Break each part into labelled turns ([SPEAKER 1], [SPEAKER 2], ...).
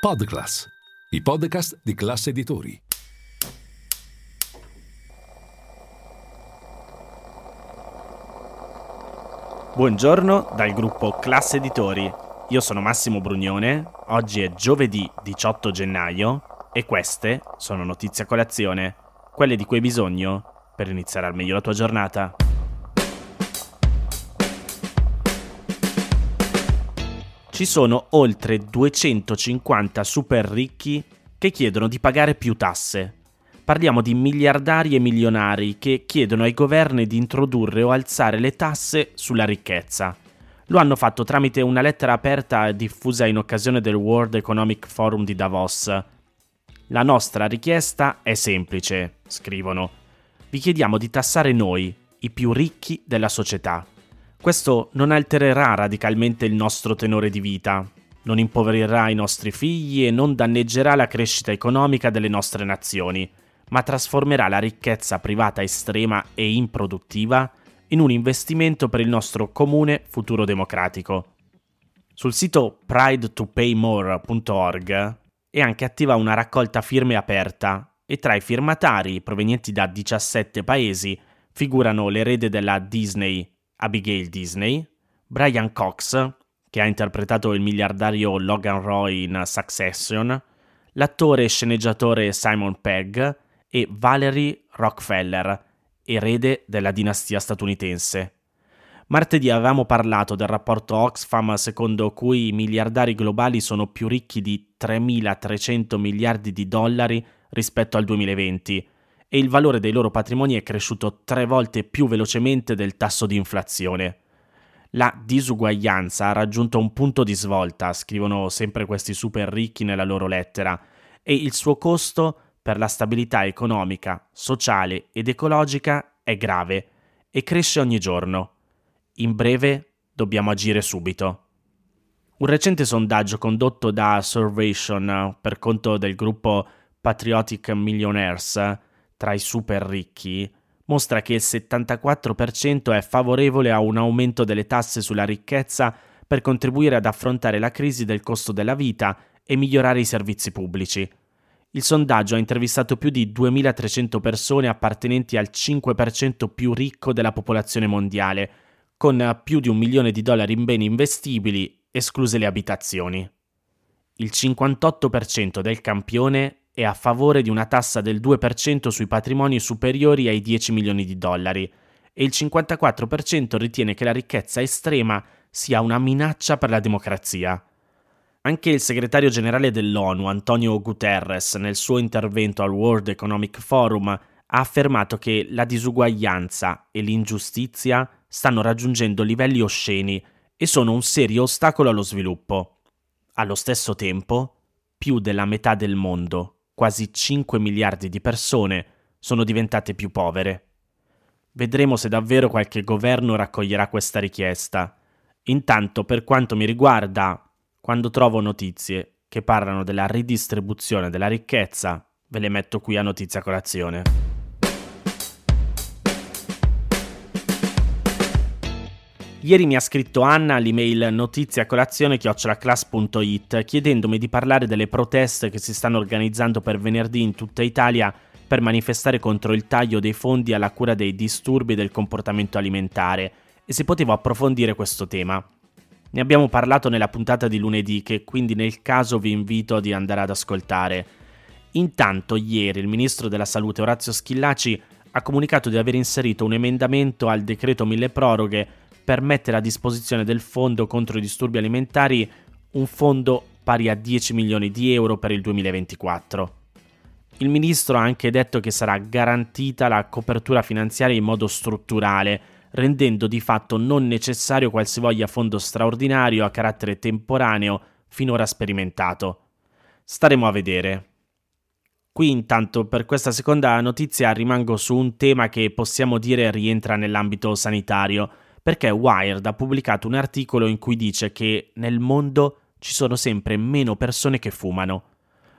[SPEAKER 1] Podclass, i podcast di classe editori.
[SPEAKER 2] Buongiorno dal gruppo Classe Editori. Io sono Massimo Brugnone, oggi è giovedì 18 gennaio e queste sono notizie a colazione, quelle di cui hai bisogno per iniziare al meglio la tua giornata. Ci sono oltre 250 super ricchi che chiedono di pagare più tasse. Parliamo di miliardari e milionari che chiedono ai governi di introdurre o alzare le tasse sulla ricchezza. Lo hanno fatto tramite una lettera aperta diffusa in occasione del World Economic Forum di Davos. La nostra richiesta è semplice, scrivono. Vi chiediamo di tassare noi, i più ricchi della società. Questo non altererà radicalmente il nostro tenore di vita, non impoverirà i nostri figli e non danneggerà la crescita economica delle nostre nazioni, ma trasformerà la ricchezza privata estrema e improduttiva in un investimento per il nostro comune futuro democratico. Sul sito pridetopaymore.org è anche attiva una raccolta firme aperta e tra i firmatari provenienti da 17 paesi figurano l'erede della Disney Abigail Disney, Brian Cox, che ha interpretato il miliardario Logan Roy in Succession, l'attore e sceneggiatore Simon Pegg e Valerie Rockefeller, erede della dinastia statunitense. Martedì avevamo parlato del rapporto Oxfam secondo cui i miliardari globali sono più ricchi di 3.300 miliardi di dollari rispetto al 2020 e il valore dei loro patrimoni è cresciuto tre volte più velocemente del tasso di inflazione. La disuguaglianza ha raggiunto un punto di svolta, scrivono sempre questi super ricchi nella loro lettera, e il suo costo per la stabilità economica, sociale ed ecologica è grave e cresce ogni giorno. In breve, dobbiamo agire subito. Un recente sondaggio condotto da Survation per conto del gruppo Patriotic Millionaires tra i super ricchi mostra che il 74% è favorevole a un aumento delle tasse sulla ricchezza per contribuire ad affrontare la crisi del costo della vita e migliorare i servizi pubblici. Il sondaggio ha intervistato più di 2300 persone appartenenti al 5% più ricco della popolazione mondiale, con più di un milione di dollari in beni investibili, escluse le abitazioni. Il 58% del campione è a favore di una tassa del 2% sui patrimoni superiori ai 10 milioni di dollari e il 54% ritiene che la ricchezza estrema sia una minaccia per la democrazia. Anche il segretario generale dell'ONU, Antonio Guterres, nel suo intervento al World Economic Forum, ha affermato che la disuguaglianza e l'ingiustizia stanno raggiungendo livelli osceni e sono un serio ostacolo allo sviluppo. Allo stesso tempo, più della metà del mondo quasi 5 miliardi di persone sono diventate più povere. Vedremo se davvero qualche governo raccoglierà questa richiesta. Intanto, per quanto mi riguarda, quando trovo notizie che parlano della ridistribuzione della ricchezza, ve le metto qui a notizia colazione. Ieri mi ha scritto Anna all'email notiziacolazione.it chiedendomi di parlare delle proteste che si stanno organizzando per venerdì in tutta Italia per manifestare contro il taglio dei fondi alla cura dei disturbi del comportamento alimentare e se potevo approfondire questo tema. Ne abbiamo parlato nella puntata di lunedì che quindi nel caso vi invito di andare ad ascoltare. Intanto ieri il ministro della salute Orazio Schillaci ha comunicato di aver inserito un emendamento al decreto mille proroghe per mettere a disposizione del fondo contro i disturbi alimentari un fondo pari a 10 milioni di euro per il 2024. Il ministro ha anche detto che sarà garantita la copertura finanziaria in modo strutturale, rendendo di fatto non necessario qualsivoglia fondo straordinario a carattere temporaneo finora sperimentato. Staremo a vedere. Qui intanto per questa seconda notizia rimango su un tema che possiamo dire rientra nell'ambito sanitario, perché Wired ha pubblicato un articolo in cui dice che nel mondo ci sono sempre meno persone che fumano.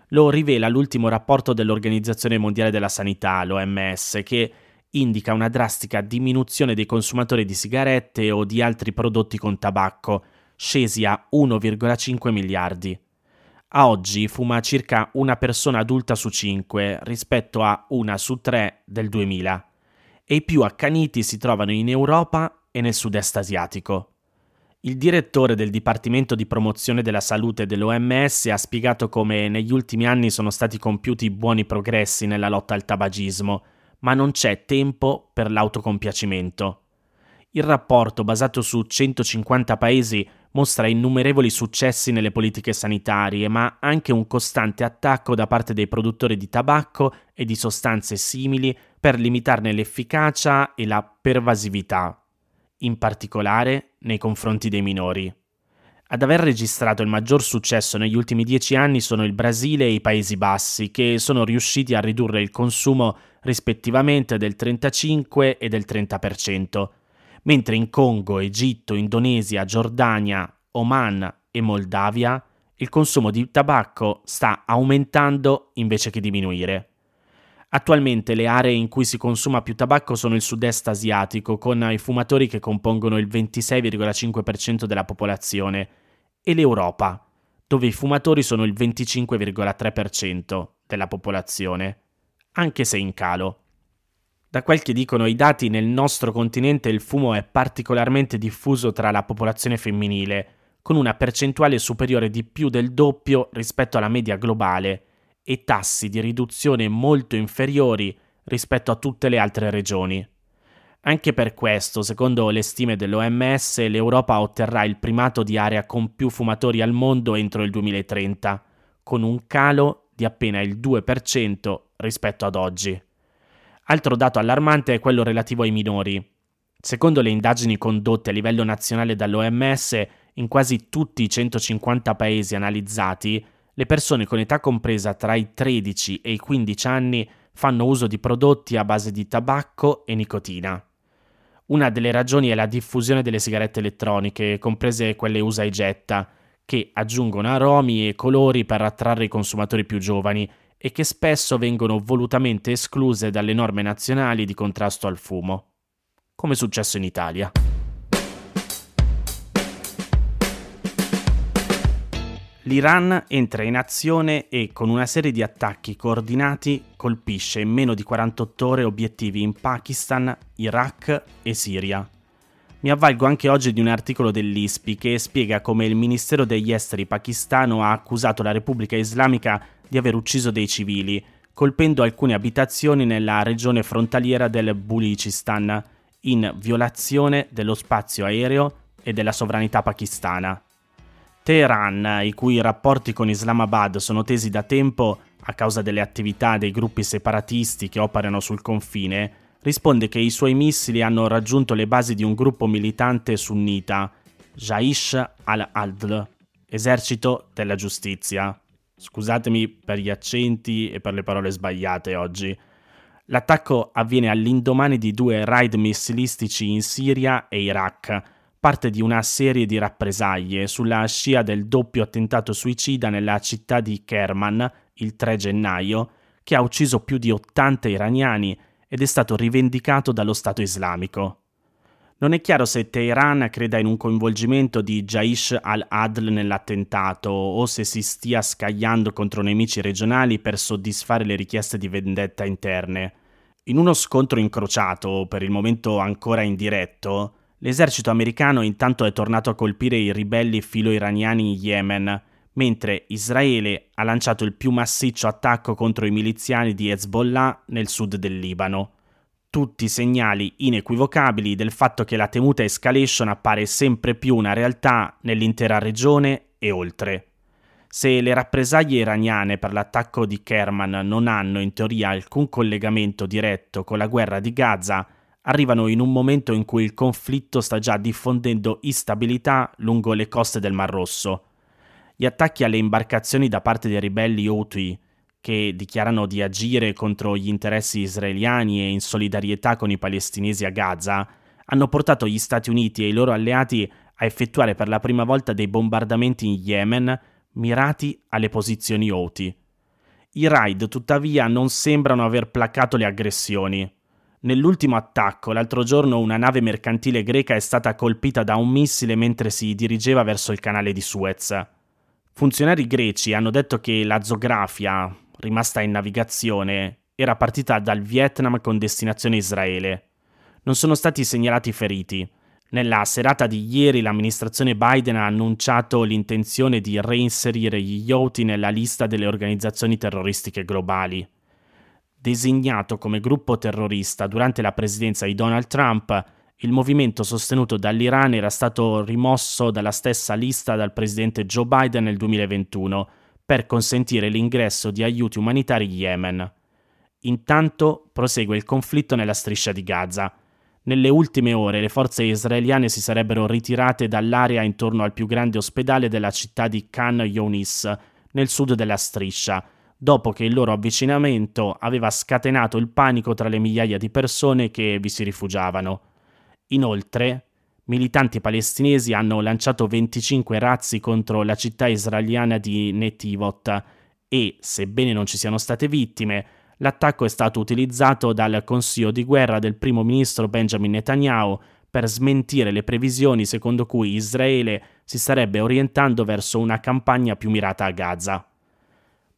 [SPEAKER 2] Lo rivela l'ultimo rapporto dell'Organizzazione Mondiale della Sanità, l'OMS, che indica una drastica diminuzione dei consumatori di sigarette o di altri prodotti con tabacco, scesi a 1,5 miliardi. A oggi fuma circa una persona adulta su cinque rispetto a una su tre del 2000 e i più accaniti si trovano in Europa e nel sud-est asiatico. Il direttore del Dipartimento di Promozione della Salute dell'OMS ha spiegato come negli ultimi anni sono stati compiuti buoni progressi nella lotta al tabagismo, ma non c'è tempo per l'autocompiacimento. Il rapporto, basato su 150 paesi, mostra innumerevoli successi nelle politiche sanitarie, ma anche un costante attacco da parte dei produttori di tabacco e di sostanze simili per limitarne l'efficacia e la pervasività, in particolare nei confronti dei minori. Ad aver registrato il maggior successo negli ultimi dieci anni sono il Brasile e i Paesi Bassi, che sono riusciti a ridurre il consumo rispettivamente del 35 e del 30%, mentre in Congo, Egitto, Indonesia, Giordania, Oman e Moldavia il consumo di tabacco sta aumentando invece che diminuire. Attualmente le aree in cui si consuma più tabacco sono il sud-est asiatico, con i fumatori che compongono il 26,5% della popolazione, e l'Europa, dove i fumatori sono il 25,3% della popolazione, anche se in calo. Da quel che dicono i dati, nel nostro continente il fumo è particolarmente diffuso tra la popolazione femminile, con una percentuale superiore di più del doppio rispetto alla media globale e tassi di riduzione molto inferiori rispetto a tutte le altre regioni. Anche per questo, secondo le stime dell'OMS, l'Europa otterrà il primato di area con più fumatori al mondo entro il 2030, con un calo di appena il 2% rispetto ad oggi. Altro dato allarmante è quello relativo ai minori. Secondo le indagini condotte a livello nazionale dall'OMS, in quasi tutti i 150 paesi analizzati, le persone con età compresa tra i 13 e i 15 anni fanno uso di prodotti a base di tabacco e nicotina. Una delle ragioni è la diffusione delle sigarette elettroniche, comprese quelle usa e getta, che aggiungono aromi e colori per attrarre i consumatori più giovani e che spesso vengono volutamente escluse dalle norme nazionali di contrasto al fumo, come è successo in Italia. L'Iran entra in azione e con una serie di attacchi coordinati colpisce in meno di 48 ore obiettivi in Pakistan, Iraq e Siria. Mi avvalgo anche oggi di un articolo dell'ISPI che spiega come il Ministero degli Esteri pakistano ha accusato la Repubblica Islamica di aver ucciso dei civili, colpendo alcune abitazioni nella regione frontaliera del Bulichistan, in violazione dello spazio aereo e della sovranità pakistana. Teheran, i cui rapporti con Islamabad sono tesi da tempo a causa delle attività dei gruppi separatisti che operano sul confine, risponde che i suoi missili hanno raggiunto le basi di un gruppo militante sunnita, Jaish al-Adl, esercito della giustizia. Scusatemi per gli accenti e per le parole sbagliate oggi. L'attacco avviene all'indomani di due raid missilistici in Siria e Iraq, parte di una serie di rappresaglie sulla scia del doppio attentato suicida nella città di Kerman il 3 gennaio, che ha ucciso più di 80 iraniani ed è stato rivendicato dallo Stato islamico. Non è chiaro se Teheran creda in un coinvolgimento di Jaish al-Adl nell'attentato o se si stia scagliando contro nemici regionali per soddisfare le richieste di vendetta interne. In uno scontro incrociato, per il momento ancora indiretto, l'esercito americano intanto è tornato a colpire i ribelli filo-iraniani in Yemen, mentre Israele ha lanciato il più massiccio attacco contro i miliziani di Hezbollah nel sud del Libano tutti segnali inequivocabili del fatto che la temuta escalation appare sempre più una realtà nell'intera regione e oltre. Se le rappresaglie iraniane per l'attacco di Kerman non hanno in teoria alcun collegamento diretto con la guerra di Gaza, arrivano in un momento in cui il conflitto sta già diffondendo instabilità lungo le coste del Mar Rosso. Gli attacchi alle imbarcazioni da parte dei ribelli Houthi, che dichiarano di agire contro gli interessi israeliani e in solidarietà con i palestinesi a Gaza, hanno portato gli Stati Uniti e i loro alleati a effettuare per la prima volta dei bombardamenti in Yemen mirati alle posizioni Houthi. I raid tuttavia non sembrano aver placato le aggressioni. Nell'ultimo attacco, l'altro giorno, una nave mercantile greca è stata colpita da un missile mentre si dirigeva verso il canale di Suez. Funzionari greci hanno detto che la zoografia, rimasta in navigazione, era partita dal Vietnam con destinazione Israele. Non sono stati segnalati feriti. Nella serata di ieri l'amministrazione Biden ha annunciato l'intenzione di reinserire gli Houthi nella lista delle organizzazioni terroristiche globali. Designato come gruppo terrorista durante la presidenza di Donald Trump, il movimento sostenuto dall'Iran era stato rimosso dalla stessa lista dal presidente Joe Biden nel 2021 per consentire l'ingresso di aiuti umanitari in Yemen. Intanto prosegue il conflitto nella striscia di Gaza. Nelle ultime ore le forze israeliane si sarebbero ritirate dall'area intorno al più grande ospedale della città di Khan Younis, nel sud della striscia, dopo che il loro avvicinamento aveva scatenato il panico tra le migliaia di persone che vi si rifugiavano. Inoltre, militanti palestinesi hanno lanciato 25 razzi contro la città israeliana di Netivot e, sebbene non ci siano state vittime, l'attacco è stato utilizzato dal Consiglio di guerra del primo ministro Benjamin Netanyahu per smentire le previsioni secondo cui Israele si starebbe orientando verso una campagna più mirata a Gaza.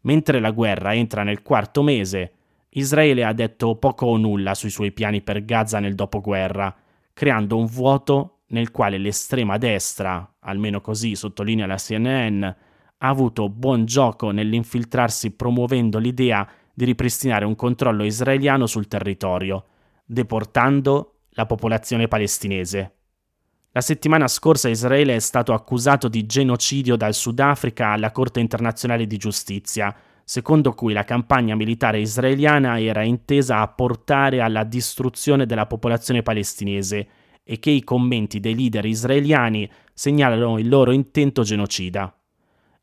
[SPEAKER 2] Mentre la guerra entra nel quarto mese, Israele ha detto poco o nulla sui suoi piani per Gaza nel dopoguerra creando un vuoto nel quale l'estrema destra, almeno così sottolinea la CNN, ha avuto buon gioco nell'infiltrarsi promuovendo l'idea di ripristinare un controllo israeliano sul territorio, deportando la popolazione palestinese. La settimana scorsa Israele è stato accusato di genocidio dal Sudafrica alla Corte internazionale di giustizia, secondo cui la campagna militare israeliana era intesa a portare alla distruzione della popolazione palestinese e che i commenti dei leader israeliani segnalano il loro intento genocida.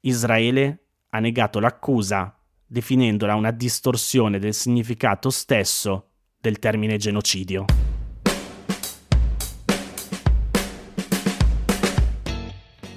[SPEAKER 2] Israele ha negato l'accusa, definendola una distorsione del significato stesso del termine genocidio.